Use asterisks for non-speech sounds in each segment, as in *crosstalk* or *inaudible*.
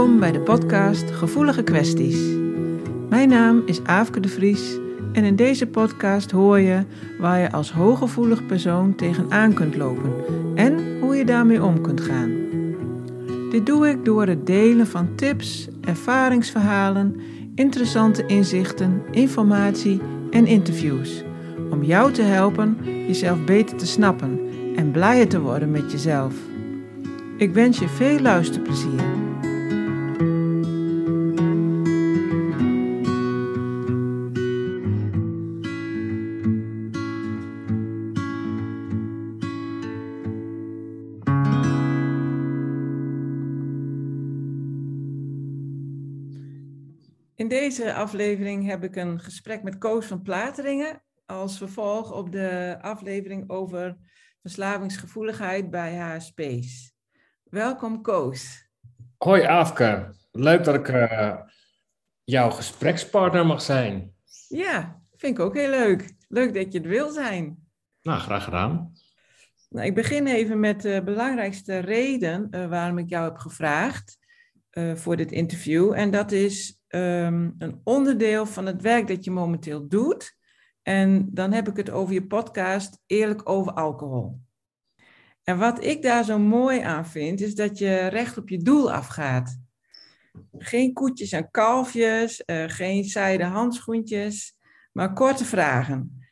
Welkom bij de podcast Gevoelige Kwesties. Mijn naam is Aafke de Vries en in deze podcast hoor je waar je als hooggevoelig persoon tegenaan kunt lopen en hoe je daarmee om kunt gaan. Dit doe ik door het delen van tips, ervaringsverhalen, interessante inzichten, informatie en interviews. Om jou te helpen jezelf beter te snappen en blijer te worden met jezelf. Ik wens je veel luisterplezier. In deze aflevering heb ik een gesprek met Koos van Plateringen als vervolg op de aflevering over verslavingsgevoeligheid bij HSP's. Welkom Koos. Hoi Afke, leuk dat ik uh, jouw gesprekspartner mag zijn. Ja, vind ik ook heel leuk. Leuk dat je het wil zijn. Nou, graag gedaan. Nou, ik begin even met de belangrijkste reden uh, waarom ik jou heb gevraagd uh, voor dit interview. En dat is um, een onderdeel van het werk dat je momenteel doet. En dan heb ik het over je podcast Eerlijk over alcohol. En wat ik daar zo mooi aan vind, is dat je recht op je doel afgaat. Geen koetjes en kalfjes, uh, geen zijde handschoentjes, maar korte vragen.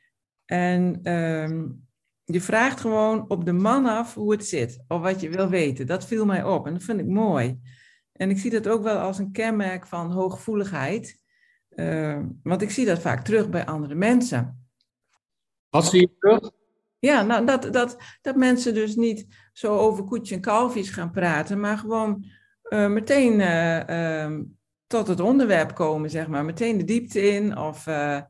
En um, je vraagt gewoon op de man af hoe het zit, of wat je wil weten. Dat viel mij op en dat vind ik mooi. En ik zie dat ook wel als een kenmerk van hooggevoeligheid, uh, want ik zie dat vaak terug bij andere mensen. Wat zie je terug? Ja, nou, dat, dat, dat mensen dus niet zo over koetje en kalfjes gaan praten, maar gewoon uh, meteen uh, uh, tot het onderwerp komen, zeg maar. Meteen de diepte in of... eh,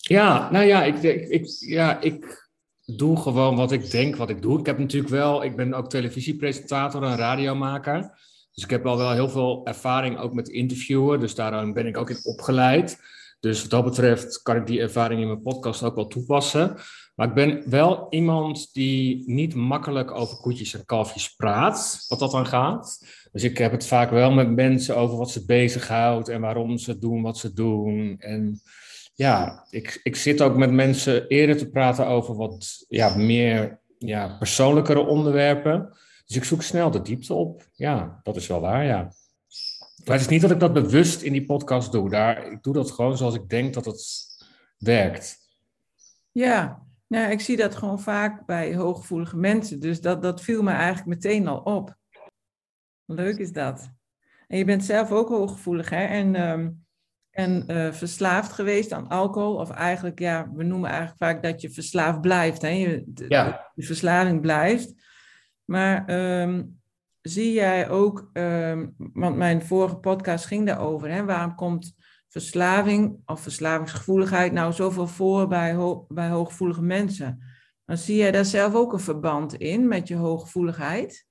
Ja, nou ja ik, ik, ik, ja, ik doe gewoon wat ik denk wat ik doe. Ik heb natuurlijk wel, ik ben ook televisiepresentator en radiomaker. Dus ik heb al wel heel veel ervaring ook met interviewen. Dus daarom ben ik ook in opgeleid. Dus wat dat betreft kan ik die ervaring in mijn podcast ook wel toepassen. Maar ik ben wel iemand die niet makkelijk over koetjes en kalfjes praat, wat dat dan gaat. Dus ik heb het vaak wel met mensen over wat ze bezighoudt en waarom ze doen wat ze doen. En ja, ik, ik zit ook met mensen eerder te praten over wat ja, meer ja, persoonlijkere onderwerpen. Dus ik zoek snel de diepte op. Ja, dat is wel waar, ja. Maar het is niet dat ik dat bewust in die podcast doe. Daar, ik doe dat gewoon zoals ik denk dat het werkt. Ja, nou, ik zie dat gewoon vaak bij hooggevoelige mensen. Dus dat, dat viel me eigenlijk meteen al op. Leuk is dat. En je bent zelf ook hooggevoelig, hè? En, um, en uh, verslaafd geweest aan alcohol. Of eigenlijk, ja, we noemen eigenlijk vaak dat je verslaafd blijft. Hè? Je, de, Ja. de verslaving blijft. Maar um, zie jij ook, um, want mijn vorige podcast ging daarover, hè? waarom komt verslaving of verslavingsgevoeligheid nou zoveel voor bij, bij hooggevoelige mensen? Dan zie jij daar zelf ook een verband in met je hooggevoeligheid?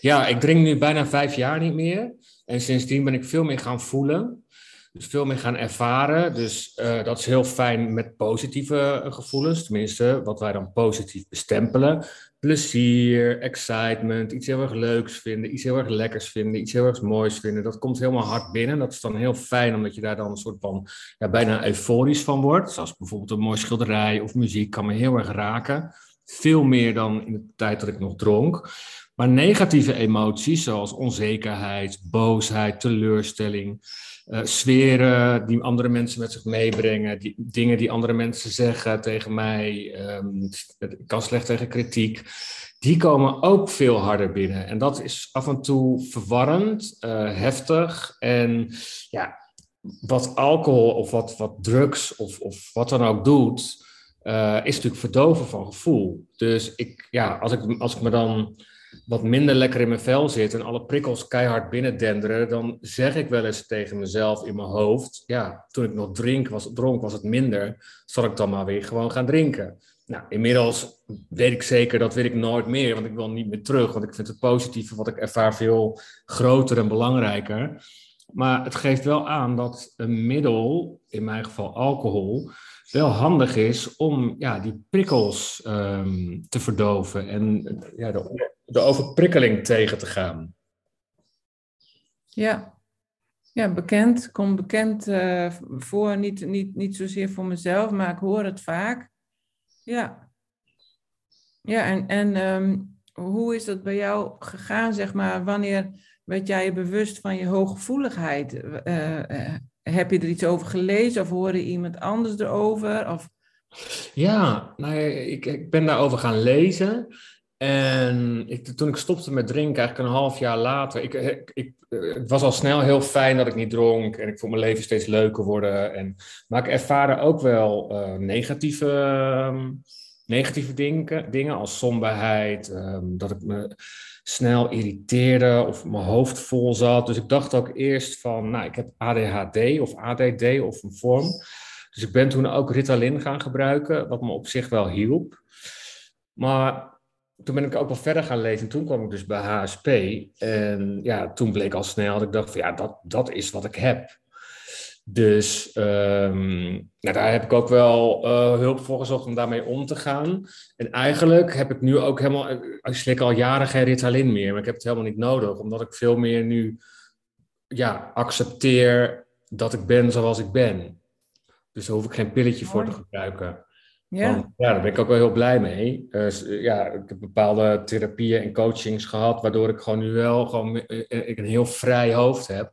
Ja, ik drink nu bijna vijf jaar niet meer. En sindsdien ben ik veel meer gaan voelen. Dus veel meer gaan ervaren. Dus uh, dat is heel fijn met positieve gevoelens. Tenminste, wat wij dan positief bestempelen. Plezier, excitement, iets heel erg leuks vinden, iets heel erg lekkers vinden, iets heel erg moois vinden. Dat komt helemaal hard binnen. Dat is dan heel fijn, omdat je daar dan een soort van ja, bijna euforisch van wordt. Zoals bijvoorbeeld een mooi schilderij of muziek kan me heel erg raken. Veel meer dan in de tijd dat ik nog dronk. Maar negatieve emoties, zoals onzekerheid, boosheid, teleurstelling, uh, sferen die andere mensen met zich meebrengen, die, dingen die andere mensen zeggen tegen mij, um, ik kan slecht tegen kritiek, die komen ook veel harder binnen. En dat is af en toe verwarrend, uh, heftig en ja, wat alcohol of wat, wat drugs of, of wat dan ook doet, uh, is natuurlijk verdoven van gevoel. Dus ik, ja, als ik, als ik me dan wat minder lekker in mijn vel zit en alle prikkels keihard binnendenderen, dan zeg ik wel eens tegen mezelf in mijn hoofd, ja, toen ik nog drink was, dronk was het minder, zal ik dan maar weer gewoon gaan drinken. Nou, inmiddels weet ik zeker, dat weet ik nooit meer, want ik wil niet meer terug, want ik vind het positieve wat ik ervaar veel groter en belangrijker. Maar het geeft wel aan dat een middel, in mijn geval alcohol, wel handig is om ja, die prikkels um, te verdoven en ja, de, de overprikkeling tegen te gaan. Ja, ja bekend. Komt bekend uh, voor. Niet, niet, niet zozeer voor mezelf, maar ik hoor het vaak. Ja. Ja, en, en um, hoe is dat bij jou gegaan, zeg maar? Wanneer werd jij je bewust van je hooggevoeligheid? Uh, heb je er iets over gelezen of hoorde iemand anders erover? Of... Ja, nou, ik, ik ben daarover gaan lezen. En ik, toen ik stopte met drinken, eigenlijk een half jaar later, ik, ik, het was al snel heel fijn dat ik niet dronk en ik vond mijn leven steeds leuker worden. En, maar ik ervaarde ook wel uh, negatieve, um, negatieve dingen, dingen als somberheid, um, dat ik me snel irriteerde of mijn hoofd vol zat. Dus ik dacht ook eerst van, nou, ik heb ADHD of ADD of een vorm. Dus ik ben toen ook Ritalin gaan gebruiken, wat me op zich wel hielp. Maar toen ben ik ook wel verder gaan lezen. En toen kwam ik dus bij HSP. En ja, toen bleek al snel dat ik dacht van ja, dat, dat is wat ik heb. Dus um, nou, daar heb ik ook wel uh, hulp voor gezocht om daarmee om te gaan. En eigenlijk heb ik nu ook helemaal, ik slik al jaren geen Ritalin meer, maar ik heb het helemaal niet nodig, omdat ik veel meer nu ja, accepteer dat ik ben zoals ik ben. Dus daar hoef ik geen pilletje voor te gebruiken. Ja. Want, ja, daar ben ik ook wel heel blij mee. Uh, ja, ik heb bepaalde therapieën en coachings gehad, waardoor ik gewoon nu wel gewoon, ik een heel vrij hoofd heb.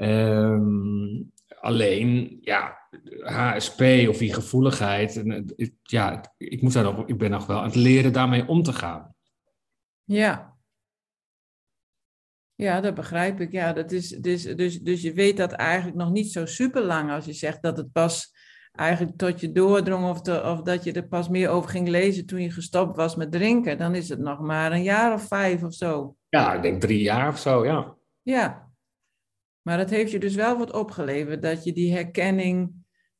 Um, alleen, ja, HSP of die gevoeligheid, en, ja, ik, moet daar nog, ik ben nog wel aan het leren daarmee om te gaan. Ja. Ja, dat begrijp ik. Ja, dat is, dus, dus, dus je weet dat eigenlijk nog niet zo super lang als je zegt dat het pas eigenlijk tot je doordrong of, of dat je er pas meer over ging lezen toen je gestopt was met drinken. Dan is het nog maar een jaar of vijf of zo. Ja, ik denk drie jaar of zo, ja. Ja, maar dat heeft je dus wel wat opgeleverd, dat je die herkenning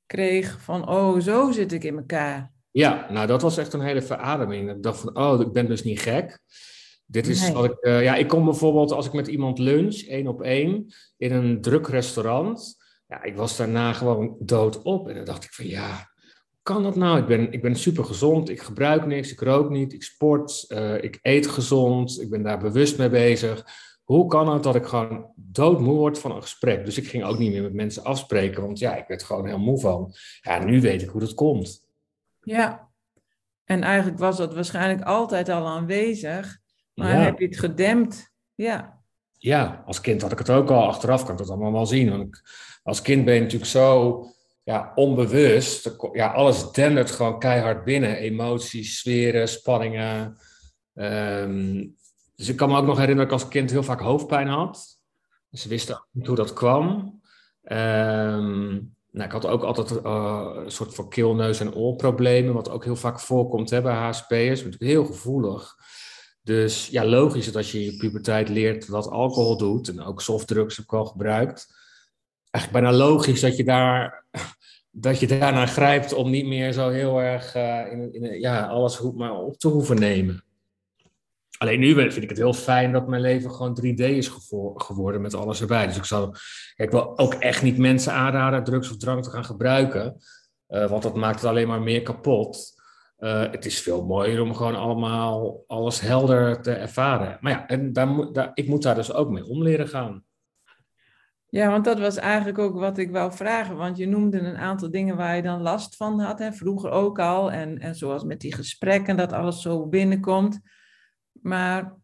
kreeg van, oh, zo zit ik in elkaar. Ja, nou dat was echt een hele verademing. Ik dacht van, oh, ik ben dus niet gek. Dit is wat ik, uh, ja, ik kom bijvoorbeeld als ik met iemand lunch, één op één, in een druk restaurant. Ja, ik was daarna gewoon doodop. En dan dacht ik van, ja, kan dat nou? Ik ben, ik ben super gezond, ik gebruik niks, ik rook niet, ik sport, uh, ik eet gezond, ik ben daar bewust mee bezig hoe kan het dat ik gewoon doodmoe word van een gesprek? Dus ik ging ook niet meer met mensen afspreken, want ja, ik werd gewoon heel moe van. Ja, nu weet ik hoe dat komt. Ja, en eigenlijk was dat waarschijnlijk altijd al aanwezig, maar heb je het gedempt? Ja. Ja, als kind had ik het ook al. Achteraf kan ik dat allemaal wel zien. Want ik, als kind ben je natuurlijk zo ja, onbewust. Ja, alles dendert gewoon keihard binnen. Emoties, sferen, spanningen. Um, dus ik kan me ook nog herinneren dat ik als kind heel vaak hoofdpijn had. Ze wisten niet hoe dat kwam. Um, nou, ik had ook altijd uh, een soort van keel, neus en oorproblemen, wat ook heel vaak voorkomt hè, bij HSP'ers. natuurlijk heel gevoelig. Dus ja, logisch dat als je in je puberteit leert wat alcohol doet, en ook softdrugs ik al gebruikt. Eigenlijk bijna logisch dat je, daar, dat je daarnaar grijpt om niet meer zo heel erg uh, in, in, ja, alles maar op te hoeven nemen. Alleen nu vind ik het heel fijn dat mijn leven gewoon 3D is geworden met alles erbij. Dus ik zou, ik wil ook echt niet mensen aanraden drugs of drank te gaan gebruiken. Uh, want dat maakt het alleen maar meer kapot. Uh, het is veel mooier om gewoon allemaal alles helder te ervaren. Maar ja, en daar, daar, ik moet daar dus ook mee om leren gaan. Ja, want dat was eigenlijk ook wat ik wou vragen. Want je noemde een aantal dingen waar je dan last van had. Hè? Vroeger ook al. En, en zoals met die gesprekken, dat alles zo binnenkomt. Maar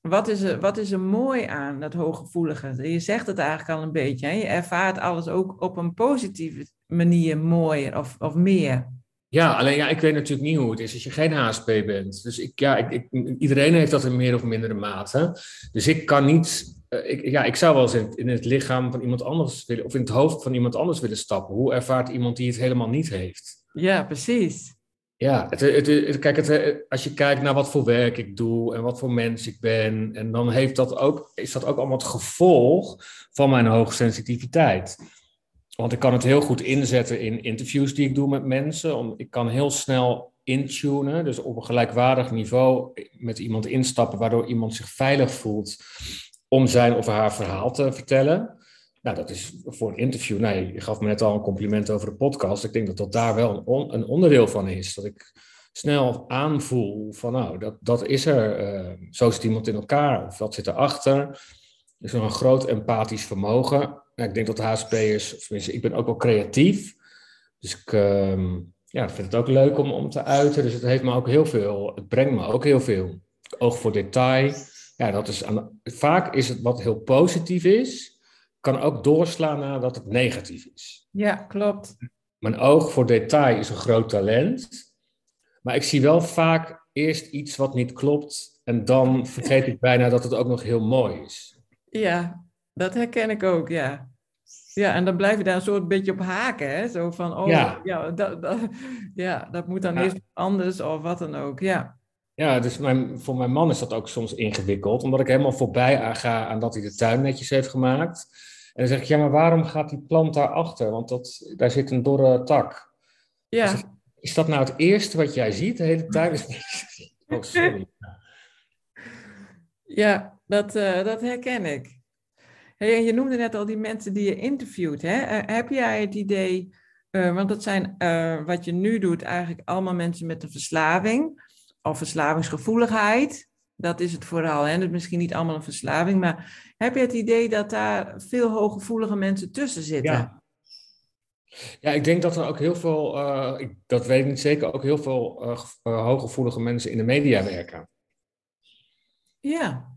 wat is, er, wat is er mooi aan dat hooggevoelige? Je zegt het eigenlijk al een beetje. Hè? Je ervaart alles ook op een positieve manier mooier of, of meer. Ja, alleen ja, ik weet natuurlijk niet hoe het is als je geen HSP bent. Dus ik, ja, ik, ik, iedereen heeft dat in meer of mindere mate. Dus ik kan niet. Uh, ik, ja, ik zou wel eens in, in, het lichaam van iemand anders willen, of in het hoofd van iemand anders willen stappen. Hoe ervaart iemand die het helemaal niet heeft? Ja, precies. Ja, het, het, kijk, het, als je kijkt naar wat voor werk ik doe en wat voor mens ik ben, en dan heeft dat ook, is dat ook allemaal het gevolg van mijn hoogsensitiviteit. Want ik kan het heel goed inzetten in interviews die ik doe met mensen. Om, ik kan heel snel intunen, dus op een gelijkwaardig niveau met iemand instappen, waardoor iemand zich veilig voelt om zijn of haar verhaal te vertellen. Nou, dat is voor een interview. Nee, je gaf me net al een compliment over de podcast. Ik denk dat dat daar wel een, een onderdeel van is. Dat ik snel aanvoel van, nou, dat, dat is er. Uh, zo zit iemand in elkaar. Of dat zit erachter. is nog een groot empathisch vermogen. ik denk dat HSP'ers, of tenminste, ik ben ook wel creatief. Dus ik ehm, ja, vind het ook leuk om, om te uiten. Dus het heeft me ook heel veel, het brengt me ook heel veel. Oog voor detail. Ja, dat is vaak is het wat heel positief is, kan ook doorslaan naar dat het negatief is. Ja, klopt. Mijn oog voor detail is een groot talent. Maar ik zie wel vaak eerst iets wat niet klopt. En dan vergeet ik bijna dat het ook nog heel mooi is. Ja, dat herken ik ook, ja. Ja, en dan blijf je daar een soort beetje op haken, hè? Zo van, oh, ja, ja, dat, dat, ja, dat moet dan eerst anders of wat dan ook, ja. Ja, dus mijn, voor mijn man is dat ook soms ingewikkeld, omdat ik helemaal voorbij ga aan dat hij de tuin netjes heeft gemaakt. En dan zeg ik, ja, maar waarom gaat die plant daarachter? Want dat, daar zit een dorre tak. Ja. is dat nou het eerste wat jij ziet de hele tijd? *laughs* oh, sorry. Ja, dat, uh, dat herken ik. Hey, je noemde net al die mensen die je interviewt. Hè? Uh, heb jij het idee, uh, want dat zijn wat je nu doet eigenlijk allemaal mensen met een verslaving of verslavingsgevoeligheid. Dat is het vooral. Hè? Dus misschien niet allemaal een verslaving, maar heb je het idee dat daar veel hooggevoelige mensen tussen zitten? Ja. Ja, ik denk dat er ook heel veel, ik, dat weet ik niet zeker, ook heel veel hooggevoelige mensen in de media werken. Ja.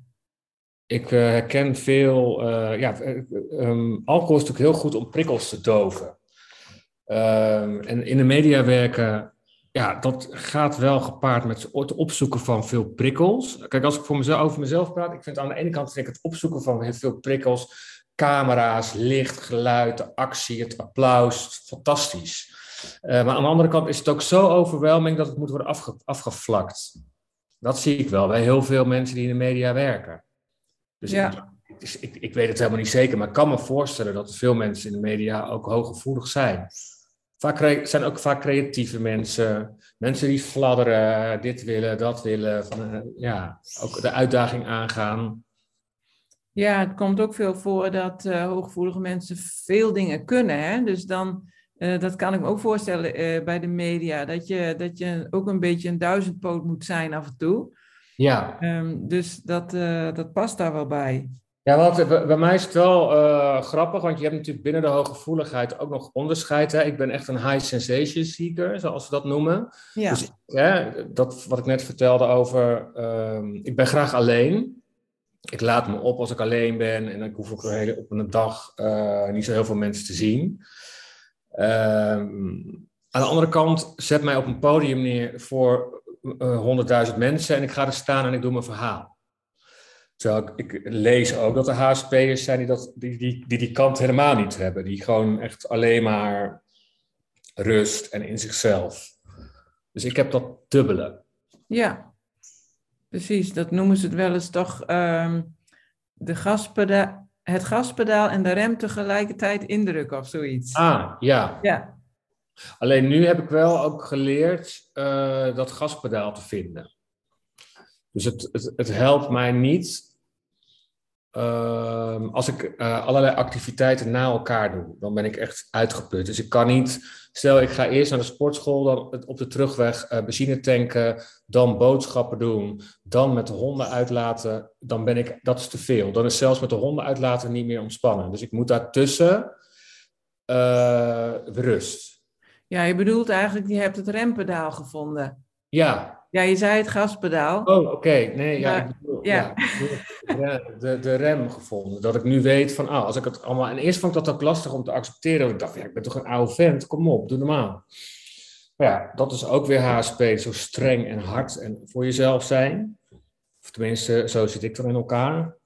Ik uh, herken veel, uh, ja, um, alcohol is natuurlijk heel goed om prikkels te doven. Um, en in de media werken, ja, dat gaat wel gepaard met het opzoeken van veel prikkels. Kijk, als ik voor mezelf, over mezelf praat, ik vind aan de ene kant vind ik het opzoeken van heel veel prikkels, camera's, licht, geluid, de actie, het applaus, fantastisch. Uh, maar aan de andere kant is het ook zo overweldigend dat het moet worden afge afgevlakt. Dat zie ik wel bij heel veel mensen die in de media werken. Dus ja. ik, ik, ik, weet het helemaal niet zeker, maar ik kan me voorstellen dat veel mensen in de media ook hooggevoelig zijn. Vaak zijn ook vaak creatieve mensen, mensen die fladderen, dit willen, dat willen, van, eh, ja, ook de uitdaging aangaan. Ja, het komt ook veel voor dat uh, hooggevoelige mensen veel dingen kunnen. Hè? Dus dan uh, dat kan ik me ook voorstellen uh, bij de media, dat je, dat je ook een beetje een duizendpoot moet zijn af en toe. Ja. Um, dus dat, dat past daar wel bij. Ja, want bij mij is het wel grappig, want je hebt natuurlijk binnen de hooggevoeligheid ook nog onderscheid. Hè? Ik ben echt een high sensation seeker, zoals we dat noemen. Ja. Dus ja, dat wat ik net vertelde over, um, ik ben graag alleen. Ik laat me op als ik alleen ben en ik hoef ook op een dag niet zo heel veel mensen te zien. Ehm, aan de andere kant, zet mij op een podium neer voor eh, honderdduizend mensen en ik ga er staan en ik doe mijn verhaal. Terwijl ik, ik lees ook dat er HSP'ers zijn die, dat, die, die, die die kant helemaal niet hebben. Die gewoon echt alleen maar rust en in zichzelf. Dus ik heb dat dubbele. Ja, precies. Dat noemen ze het wel eens toch um, de gaspedaal het gaspedaal en de rem tegelijkertijd indrukken of zoiets. Ah, ja. Ja. Alleen nu heb ik wel ook geleerd uh, dat gaspedaal te vinden. Dus het, het, het helpt mij niet uh, als ik uh, allerlei activiteiten na elkaar doe. Dan ben ik echt uitgeput. Dus ik kan niet, stel ik ga eerst naar de sportschool, dan op de terugweg uh, benzine tanken, dan boodschappen doen, dan met de honden uitlaten. Dan ben ik, dat is te veel. Dan is zelfs met de honden uitlaten niet meer ontspannen. Dus ik moet daartussen rust. Ja, je bedoelt eigenlijk, je hebt het rempedaal gevonden. Ja, ja, je zei het gaspedaal. Oh, oké. Nee, ja, ik bedoel, ja. ja. de, de rem gevonden. Dat ik nu weet van, ah, als ik het allemaal... En eerst vond ik dat ook lastig om te accepteren. Ik dacht, ja, ik ben toch een oude vent. Kom op, doe normaal. Maar ja, dat is ook weer HSP. Zo streng en hard en voor jezelf zijn. Of tenminste, zo zit ik dan in elkaar.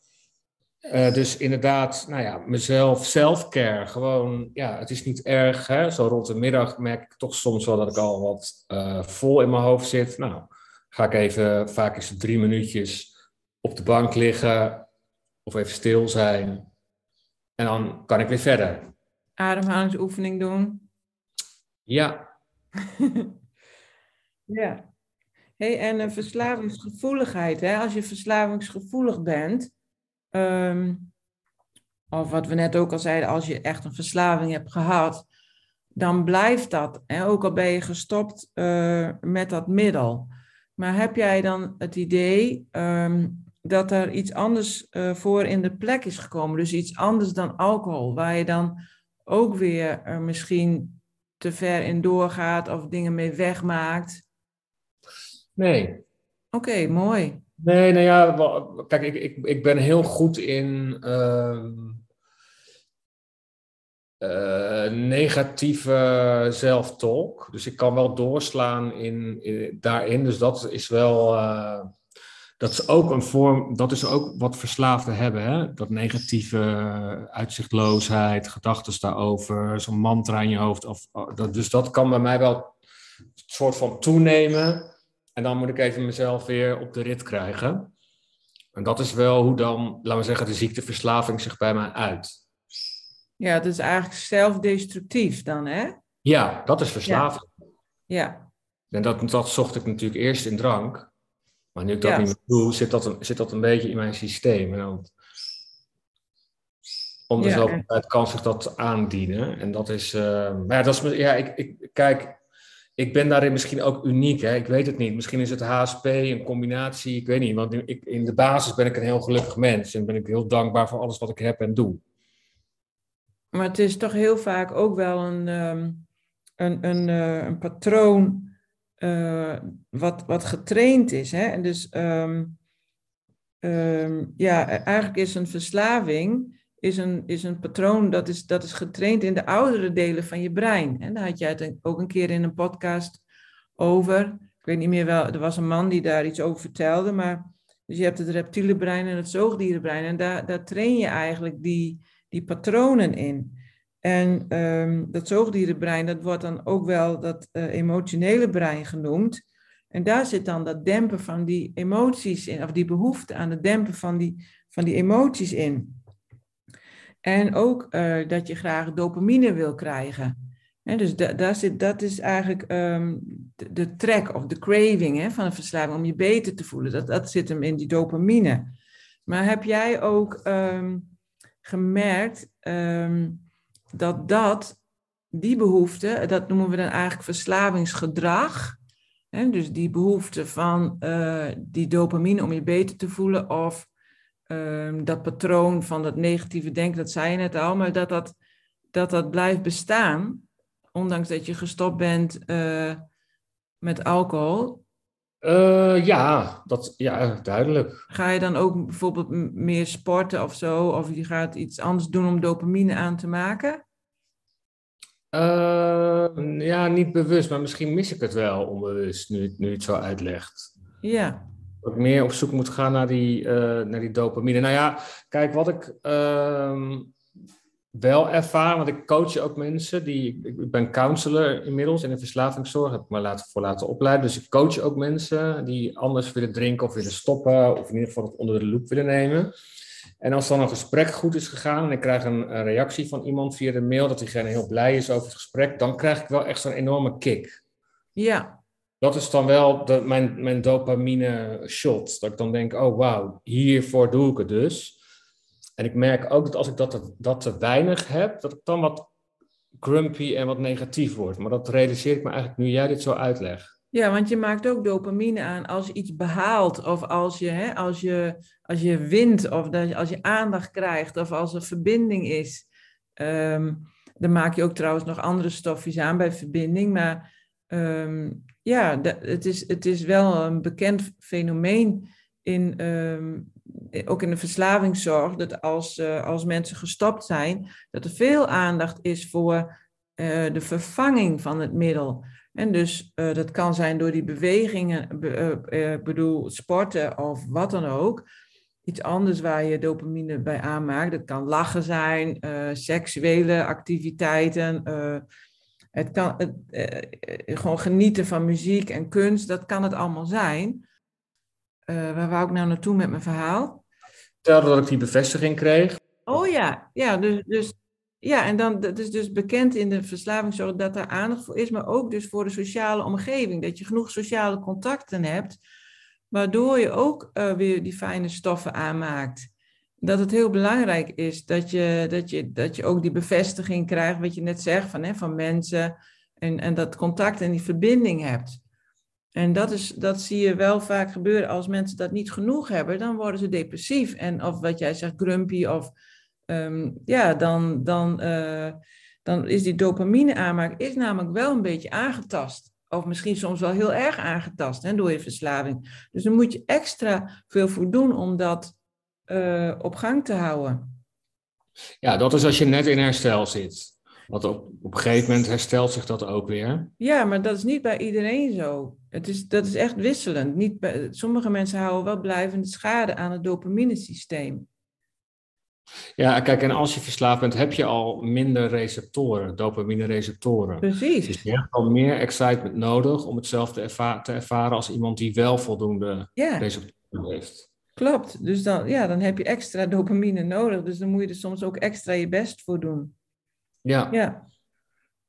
Uh, dus inderdaad, nou ja, mezelf, self-care, gewoon, ja, het is niet erg. Hè? Zo rond de middag merk ik toch soms wel dat ik al wat uh, vol in mijn hoofd zit. Nou, ga ik even, vaak is het drie minuutjes op de bank liggen of even stil zijn. En dan kan ik weer verder. Ademhalingsoefening doen. Ja. *laughs* ja. Hey, en een verslavingsgevoeligheid. Hè? Als je verslavingsgevoelig bent, um, of wat we net ook al zeiden, als je echt een verslaving hebt gehad, dan blijft dat. Hè? Ook al ben je gestopt uh, met dat middel. Maar heb jij dan het idee um, dat er iets anders uh, voor in de plek is gekomen. Dus iets anders dan alcohol, waar je dan ook weer uh, misschien te ver in doorgaat of dingen mee wegmaakt. Nee. Oké, mooi. Nee, nou ja, kijk, ik, ik, ik ben heel goed in uh, uh, negatieve zelftalk. Dus ik kan wel doorslaan in, in daarin. Dus dat is wel. Uh, dat is ook een vorm. Dat is ook wat verslaafden hebben. Hè? Dat negatieve uitzichtloosheid, gedachten daarover, zo'n mantra in je hoofd. Of, dat, dus dat kan bij mij wel een soort van toenemen. En dan moet ik even mezelf weer op de rit krijgen. En dat is wel hoe dan, laten we zeggen, de ziekteverslaving zich bij mij uit. Ja, het is eigenlijk zelfdestructief dan, hè? Ja, dat is verslaving. Ja. ja. En dat, dat zocht ik natuurlijk eerst in drank. Maar nu ik dat niet meer doe, zit dat, een, zit dat een beetje in mijn systeem. En dan, om dezelfde ja, tijd kan zich dat aandienen. En dat is, uh, maar ja, dat is, ja, ik, ik, kijk, ik ben daarin misschien ook uniek. Hè? Ik weet het niet. Misschien is het HSP een combinatie. Ik weet niet. Want ik, in de basis ben ik een heel gelukkig mens. En ben ik heel dankbaar voor alles wat ik heb en doe. Maar het is toch heel vaak ook wel een, um, een, een, uh, een patroon uh, wat, wat getraind is. Hè? En dus um, um, ja, eigenlijk is een verslaving is een, is een patroon dat is, dat is getraind in de oudere delen van je brein. En daar had jij het ook een keer in een podcast over. Ik weet niet meer wel, er was een man die daar iets over vertelde, maar dus je hebt het reptiele brein en het zoogdierenbrein en daar, daar train je eigenlijk die, die patronen in. En um, dat zoogdierenbrein, dat wordt dan ook wel dat uh, emotionele brein genoemd. En daar zit dan dat dempen van die emoties in, of die behoefte aan het dempen van die, van die emoties in. En ook uh, dat je graag dopamine wil krijgen. He, dus da, daar zit, dat is eigenlijk um, de, trek of de craving van een verslaving om je beter te voelen. Dat, dat zit hem in die dopamine. Maar heb jij ook um, gemerkt um, dat dat, die behoefte, dat noemen we dan eigenlijk verslavingsgedrag. He, dus die behoefte van uh, die dopamine om je beter te voelen of um, dat patroon van dat negatieve denken, dat zei je net al, maar dat dat, dat, dat blijft bestaan, ondanks dat je gestopt bent uh, met alcohol. Uh, ja, dat, ja, duidelijk. Ga je dan ook bijvoorbeeld meer sporten of zo? Of je gaat iets anders doen om dopamine aan te maken? Uh, ja, niet bewust, maar misschien mis ik het wel onbewust, nu, nu het zo uitlegt. Ja dat ik meer op zoek moet gaan naar die, uh, naar die dopamine. Nou ja, kijk, wat ik uh, wel ervaar, want ik coach ook mensen, die, ik ben counselor inmiddels in de verslavingszorg, heb ik me laten, voor laten opleiden. Dus ik coach ook mensen die anders willen drinken of willen stoppen, of in ieder geval het onder de loep willen nemen. En als dan een gesprek goed is gegaan en ik krijg een, een reactie van iemand via de mail dat diegene heel blij is over het gesprek, dan krijg ik wel echt zo'n enorme kick. Ja, dat is dan wel de, mijn, mijn dopamine shot. Dat ik dan denk, oh wauw, hiervoor doe ik het dus. En ik merk ook dat als ik dat, dat te weinig heb, dat ik dan wat grumpy en wat negatief word. Maar dat realiseer ik me eigenlijk nu jij dit zo uitlegt. Ja, want je maakt ook dopamine aan als je iets behaalt of als je, hè, als je, als je wint of dat, als je aandacht krijgt of als er verbinding is. Um, dan maak je ook trouwens nog andere stofjes aan bij verbinding. Maar um, ja, het, is, het is wel een bekend fenomeen in, um, ook in de verslavingszorg, dat als, uh, als mensen gestopt zijn, dat er veel aandacht is voor uh, de vervanging van het middel. En dus dat kan zijn door die bewegingen, be, bedoel sporten of wat dan ook. Iets anders waar je dopamine bij aanmaakt. Dat kan lachen zijn, seksuele activiteiten, het kan gewoon genieten van muziek en kunst, dat kan het allemaal zijn. Waar wou ik nou naartoe met mijn verhaal? Vertelde dat ik die bevestiging kreeg. Oh ja, ja, dus, dus, ja en dan, dat is dus bekend in de verslavingszorg dat daar aandacht voor is, maar ook dus voor de sociale omgeving. Dat je genoeg sociale contacten hebt, waardoor je ook uh, weer die fijne stoffen aanmaakt dat het heel belangrijk is dat je, dat je, dat je ook die bevestiging krijgt, wat je net zegt, van, hè, van mensen. En, en dat contact en die verbinding hebt. En dat, is, dat zie je wel vaak gebeuren. Als mensen dat niet genoeg hebben, dan worden ze depressief. En of wat jij zegt, grumpy. Of ehm, ja, dan, dan, eh, dan is die dopamine aanmaak is namelijk wel een beetje aangetast. Of misschien soms wel heel erg aangetast hè, door je verslaving. Dus dan moet je extra veel voor doen om dat uh, op gang te houden. Ja, dat is als je net in herstel zit. Want op, op een gegeven moment herstelt zich dat ook weer. Ja, maar dat is niet bij iedereen zo. Het is, dat is echt wisselend. Niet bij, sommige mensen houden wel blijvende schade aan het dopaminesysteem. Ja, kijk, en als je verslaafd bent, heb je al minder receptoren, dopamine-receptoren. Precies. Dus je hebt al meer excitement nodig om hetzelfde erva te ervaren als iemand die wel voldoende ja. receptoren heeft. Klopt. Dus dan, ja, dan heb je extra dopamine nodig. Dus dan moet je er soms ook extra je best voor doen. Ja. Ja.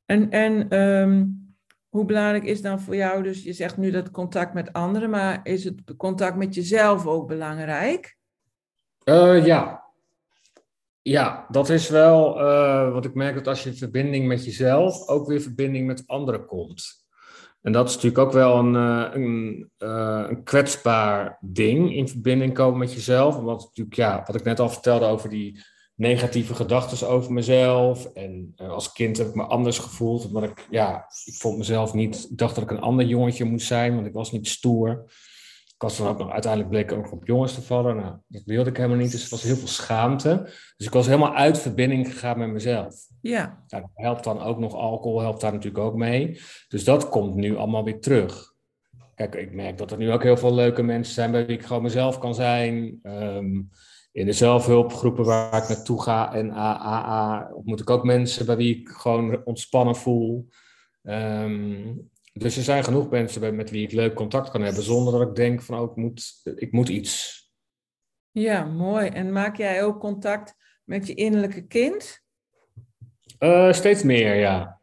En, en um, hoe belangrijk is dan voor jou, dus je zegt nu dat contact met anderen, maar is het contact met jezelf ook belangrijk? Uh, ja. Ja, dat is wel uh, wat ik merk dat als je verbinding met jezelf ook weer verbinding met anderen komt. En dat is natuurlijk ook wel een, uh, een, een kwetsbaar ding in verbinding komen met jezelf. Want natuurlijk, ja, wat ik net al vertelde over die negatieve gedachten over mezelf. En uh, als kind heb ik me anders gevoeld. Omdat ik, ja, ik vond mezelf niet, ik dacht dat ik een ander jongetje moest zijn, want ik was niet stoer. Ik was dan ook nog, uiteindelijk bleek ook op jongens te vallen. Nou, dat wilde ik helemaal niet, dus er was heel veel schaamte. Dus ik was helemaal uit verbinding gegaan met mezelf. Ja. Nou, helpt dan ook nog alcohol, helpt daar natuurlijk ook mee. Dus dat komt nu allemaal weer terug. Kijk, ik merk dat er nu ook heel veel leuke mensen zijn bij wie ik gewoon mezelf kan zijn. Um, in de zelfhulpgroepen waar ik naartoe ga en AAA ontmoet ik ook mensen bij wie ik gewoon ontspannen voel. Um, dus er zijn genoeg mensen met wie ik leuk contact kan hebben zonder dat ik denk van oh, ik moet, ik moet iets. Ja, mooi. En maak jij ook contact met je innerlijke kind? Uh, steeds meer, ja.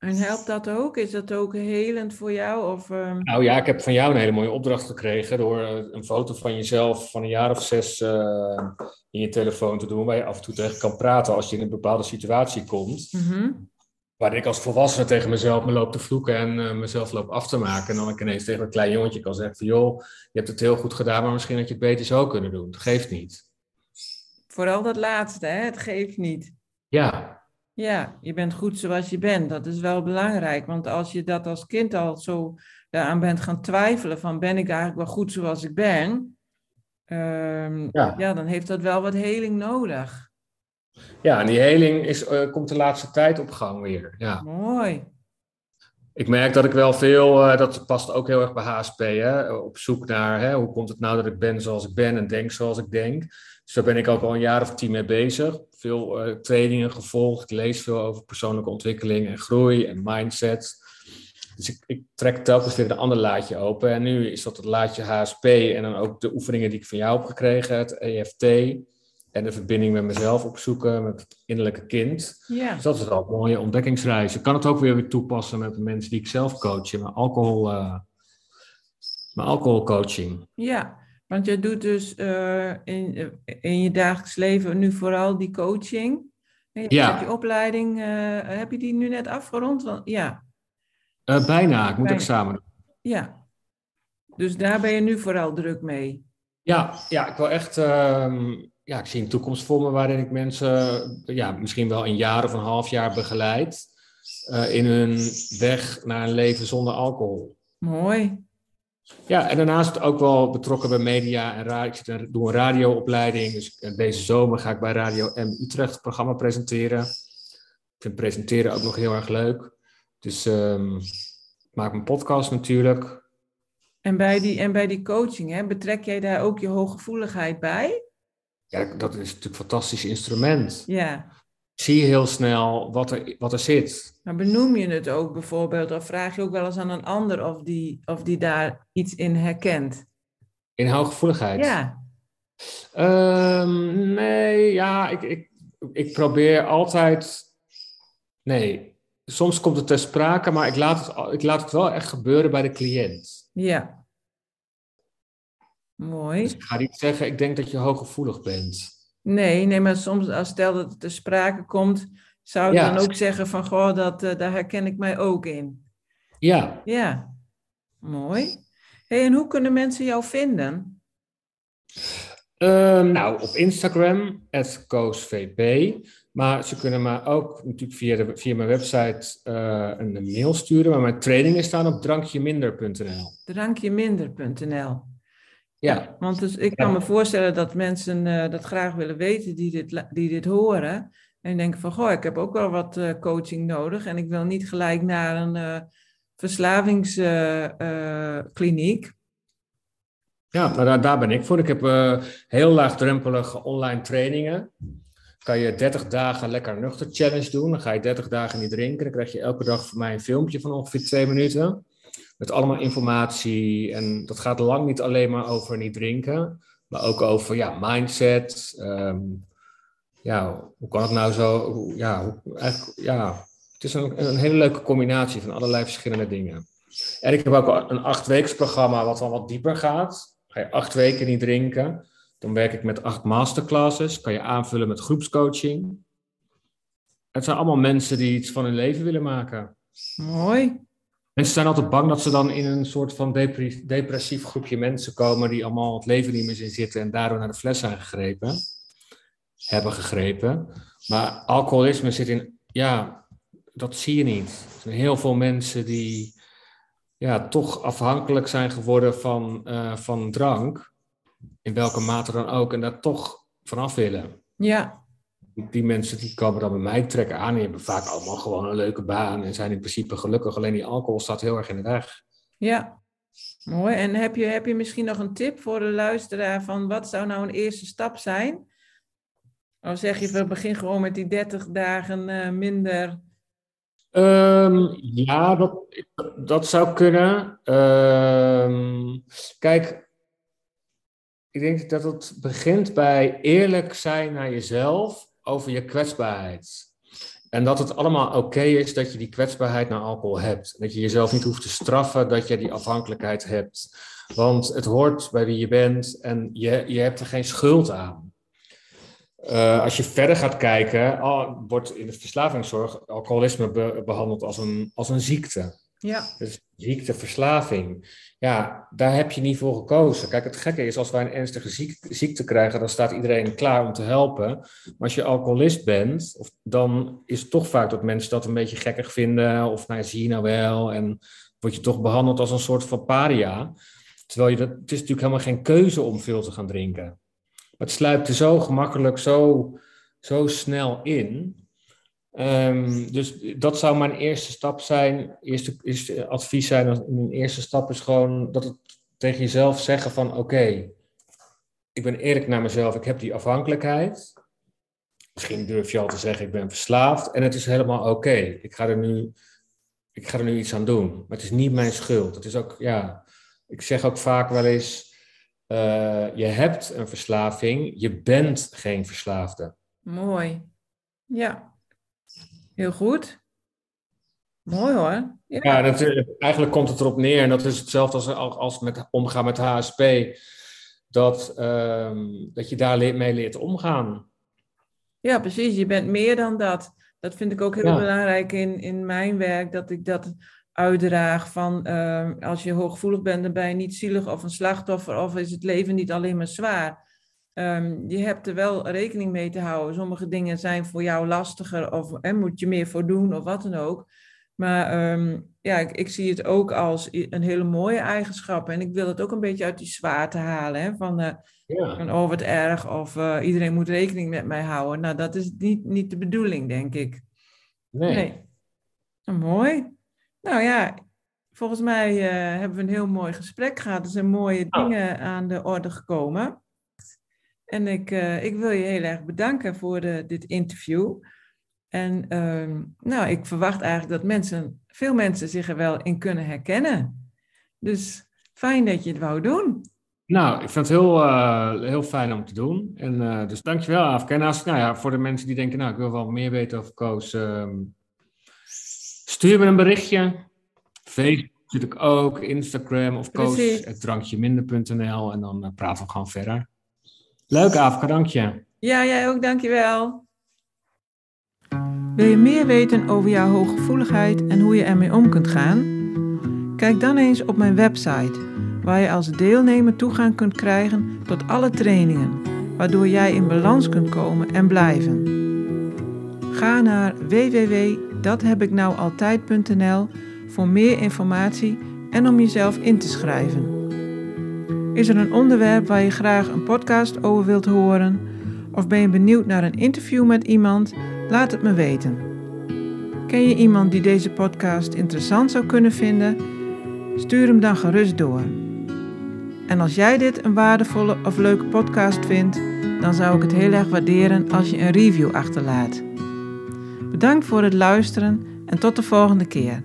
En helpt dat ook? Is dat ook helend voor jou? Of, uh... Nou ja, ik heb van jou een hele mooie opdracht gekregen door een foto van jezelf van een jaar of zes uh, in je telefoon te doen, waar je af en toe tegen kan praten als je in een bepaalde situatie komt. Mm -hmm. Waar ik als volwassene tegen mezelf me loop te vloeken en uh, mezelf loop af te maken. En dan ik ineens tegen een klein jongetje kan zeggen van joh, je hebt het heel goed gedaan, maar misschien had je het beter zo kunnen doen. Het geeft niet. Vooral dat laatste, hè? het geeft niet. Ja, ja, je bent goed zoals je bent. Dat is wel belangrijk. Want als je dat als kind al zo daaraan bent gaan twijfelen van ben ik eigenlijk wel goed zoals ik ben, um, ja. ja. dan heeft dat wel wat heling nodig. Ja, en die heling is, uh, komt de laatste tijd op gang weer. Ja. Mooi. Ik merk dat ik wel veel, uh, dat past ook heel erg bij HSP, hè, op zoek naar hè, hoe komt het nou dat ik ben zoals ik ben en denk zoals ik denk. Dus daar ben ik ook al een jaar of tien mee bezig. Veel uh, trainingen gevolgd. Ik lees veel over persoonlijke ontwikkeling en groei en mindset. Dus ik, ik, trek telkens weer een ander laadje open. En nu is dat het laadje HSP en dan ook de oefeningen die ik van jou heb gekregen, het EFT. En de verbinding met mezelf opzoeken, met het innerlijke kind. Ja. Dus dat is al een mooie ontdekkingsreis. Ik kan het ook weer, weer toepassen met de mensen die ik zelf coach. Mijn, alcohol, uh, mijn alcoholcoaching. Ja, want je doet dus uh, in, in je dagelijks leven nu vooral die coaching. Je ja. hebt die opleiding, uh, heb je die nu net afgerond? Want, ja. Uh, bijna, ik moet Bijna. examen doen. Ja. Dus daar ben je nu vooral druk mee. Ja, ja ik wil echt... Uh, ja, ik zie een toekomst voor me waarin ik mensen... Ja, misschien wel een jaar of een half jaar begeleid... in hun weg naar een leven zonder alcohol. Mooi. Ja, en daarnaast ook wel betrokken bij media en radio. Ik een, doe een radioopleiding. Dus deze zomer ga ik bij Radio M Utrecht het programma presenteren. Ik vind presenteren ook nog heel erg leuk. Dus um, ik maak mijn podcast natuurlijk. En bij die, en bij die coaching, hè, betrek jij daar ook je hooggevoeligheid bij? Ja, dat is natuurlijk een fantastisch instrument. Ja. Zie je heel snel wat er, wat er zit. Maar benoem je het ook bijvoorbeeld, of vraag je ook wel eens aan een ander of die, of die daar iets in herkent? In hooggevoeligheid? Ja. Um, nee, ja, ik, ik, ik probeer altijd. Nee, soms komt het ter sprake, maar ik laat het, ik laat het wel echt gebeuren bij de cliënt. Ja. Mooi. Dus ik ga niet zeggen, ik denk dat je hooggevoelig bent. Nee, nee, maar soms, als stel dat het ter sprake komt, zou ik Ja. dan ook zeggen van, goh, dat, eh, daar herken ik mij ook in. Ja, Ja, Mooi. Hey, en hoe kunnen mensen jou vinden? Ehm, nou, op Instagram, @koosvp. Maar ze kunnen me ook natuurlijk via, de, via mijn website uh, een mail sturen. Maar mijn trainingen staan op drankjeminder.nl. Drankjeminder.nl. Ja. Want dus ik kan me voorstellen dat mensen uh, dat graag willen weten die dit, die dit horen. En denken van, goh, ik heb ook wel wat uh, coaching nodig. En ik wil niet gelijk naar een verslavingskliniek. ja, maar daar, daar, ben ik voor. Ik heb heel laagdrempelige online trainingen kan je 30 dagen lekker nuchter challenge doen. Dan ga je 30 dagen niet drinken. Dan krijg je elke dag van mij een filmpje van ongeveer twee minuten. Met allemaal informatie. En dat gaat lang niet alleen maar over niet drinken. Maar ook over ja, mindset. Ehm, ja, hoe kan het nou zo? ja, eigenlijk, ja, het is een, een hele leuke combinatie van allerlei verschillende dingen. En ik heb ook een acht programma wat dan wat dieper gaat. Ga je acht weken niet drinken. Dan werk ik met acht masterclasses. Kan je aanvullen met groepscoaching. Het zijn allemaal mensen die iets van hun leven willen maken. Mooi. Mensen zijn altijd bang dat ze dan in een soort van depressief groepje mensen komen die allemaal het leven niet meer zien zitten en daardoor naar de fles zijn gegrepen. Hebben gegrepen. Maar alcoholisme zit in, ja, dat zie je niet. Er zijn heel veel mensen die ja, toch afhankelijk zijn geworden van, uh, van drank in welke mate dan ook, en daar toch vanaf willen. Ja. Die mensen die komen dan bij mij, trekken aan en hebben vaak allemaal gewoon een leuke baan en zijn in principe gelukkig. Alleen die alcohol staat heel erg in de weg. Ja, mooi. En heb je, heb je misschien nog een tip voor de luisteraar van wat zou nou een eerste stap zijn? Of zeg je, we beginnen gewoon met die 30 dagen uh, minder. Um, ja, dat, dat zou kunnen. Um, kijk, ik denk dat het begint bij eerlijk zijn naar jezelf over je kwetsbaarheid. En dat het allemaal oké is dat je die kwetsbaarheid naar alcohol hebt. Dat je jezelf niet hoeft te straffen dat je die afhankelijkheid hebt. Want het hoort bij wie je bent en je, je hebt er geen schuld aan. Uh, als je verder gaat kijken, wordt in de verslavingszorg alcoholisme be behandeld als een, als een ziekte. Ja. Dus ziekte, verslaving. Ja, daar heb je niet voor gekozen. Kijk, het gekke is, als wij een ernstige ziekte, ziekte krijgen, dan staat iedereen klaar om te helpen. Maar als je alcoholist bent, of, dan is het toch vaak dat mensen dat een beetje gekkig vinden. Of nou, zie je nou wel. En word je toch behandeld als een soort van paria. Terwijl je dat, het is natuurlijk helemaal geen keuze om veel te gaan drinken. Het sluipt er zo gemakkelijk, zo, zo snel in. Um, dus dat zou mijn eerste stap zijn. Eerste, eerste advies zijn, een eerste stap is gewoon dat het tegen jezelf zeggen van oké, ik ben eerlijk naar mezelf, ik heb die afhankelijkheid. Misschien durf je al te zeggen, ik ben verslaafd en het is helemaal oké. Ik ga er nu ik ga er nu iets aan doen. Maar het is niet mijn schuld. Het is ook, ja, ik zeg ook vaak wel eens, uh, je hebt een verslaving, je bent geen verslaafde. Mooi. Ja, Heel goed. Mooi hoor. Ja, ja dat, eigenlijk komt het erop neer, en dat is hetzelfde als, als met omgaan met HSP, dat, um, dat je daar mee leert omgaan. Ja, precies. Je bent meer dan dat. Dat vind ik ook heel belangrijk in, in mijn werk, dat ik dat uitdraag van uh, als je hooggevoelig bent, dan ben je niet zielig of een slachtoffer of is het leven niet alleen maar zwaar. Um, je hebt er wel rekening mee te houden. Sommige dingen zijn voor jou lastiger of hè, moet je meer voor doen of wat dan ook. Maar um, ja, ik, ik, zie het ook als een hele mooie eigenschap. En ik wil het ook een beetje uit die zwaarte halen. Hè? Van, uh, ja. van oh wat erg of uh, iedereen moet rekening met mij houden. Nou, dat is niet, niet de bedoeling, denk ik. Nee. nee. Nou, mooi. Nou ja, volgens mij uh, hebben we een heel mooi gesprek gehad. Er zijn mooie oh. dingen aan de orde gekomen. En ik, uh, ik wil je heel erg bedanken voor de, dit interview. En uh, nou, ik verwacht eigenlijk dat mensen, veel mensen zich er wel in kunnen herkennen. Dus fijn dat je het wou doen. Nou, ik vind het heel, uh, heel fijn om te doen. En uh, dus dankjewel, Afke. En als, nou ja, voor de mensen die denken, nou, ik wil wel meer weten over Koos, ehm, stuur me een berichtje. Facebook natuurlijk ook, Instagram of koos.drankjeminder.nl en dan praten we gewoon verder. Leuk, Afka, dank je. Ja, jij ook, dankjewel. Wil je meer weten over jouw hooggevoeligheid en hoe je ermee om kunt gaan? Kijk dan eens op mijn website, waar je als deelnemer toegang kunt krijgen tot alle trainingen, waardoor jij in balans kunt komen en blijven. Ga naar www.dathebiknoualtijd.nl voor meer informatie en om jezelf in te schrijven. Is er een onderwerp waar je graag een podcast over wilt horen? Of ben je benieuwd naar een interview met iemand? Laat het me weten. Ken je iemand die deze podcast interessant zou kunnen vinden? Stuur hem dan gerust door. En als jij dit een waardevolle of leuke podcast vindt, dan zou ik het heel erg waarderen als je een review achterlaat. Bedankt voor het luisteren en tot de volgende keer.